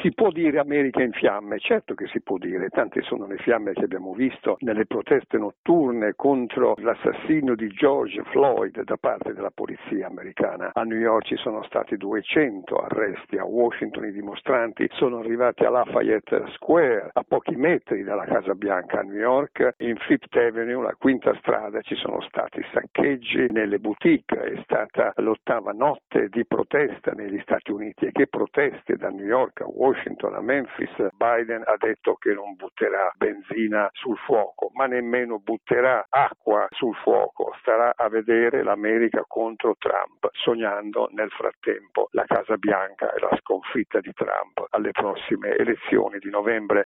Si può dire America in fiamme? Certo che si può dire, tante sono le fiamme che abbiamo visto nelle proteste notturne contro l'assassinio di George Floyd da parte della polizia americana. A New York ci sono stati 200 arresti, a Washington i dimostranti sono arrivati a Lafayette Square, a pochi metri dalla Casa Bianca a New York, in Fifth Avenue, la quinta strada, ci sono stati saccheggi nelle boutique, è stata l'ottava notte di protesta negli Stati Uniti e che proteste da New York a Washington a Memphis. Biden ha detto che non butterà benzina sul fuoco, ma nemmeno butterà acqua sul fuoco, starà a vedere l'America contro Trump, sognando nel frattempo la Casa Bianca e la sconfitta di Trump alle prossime elezioni di novembre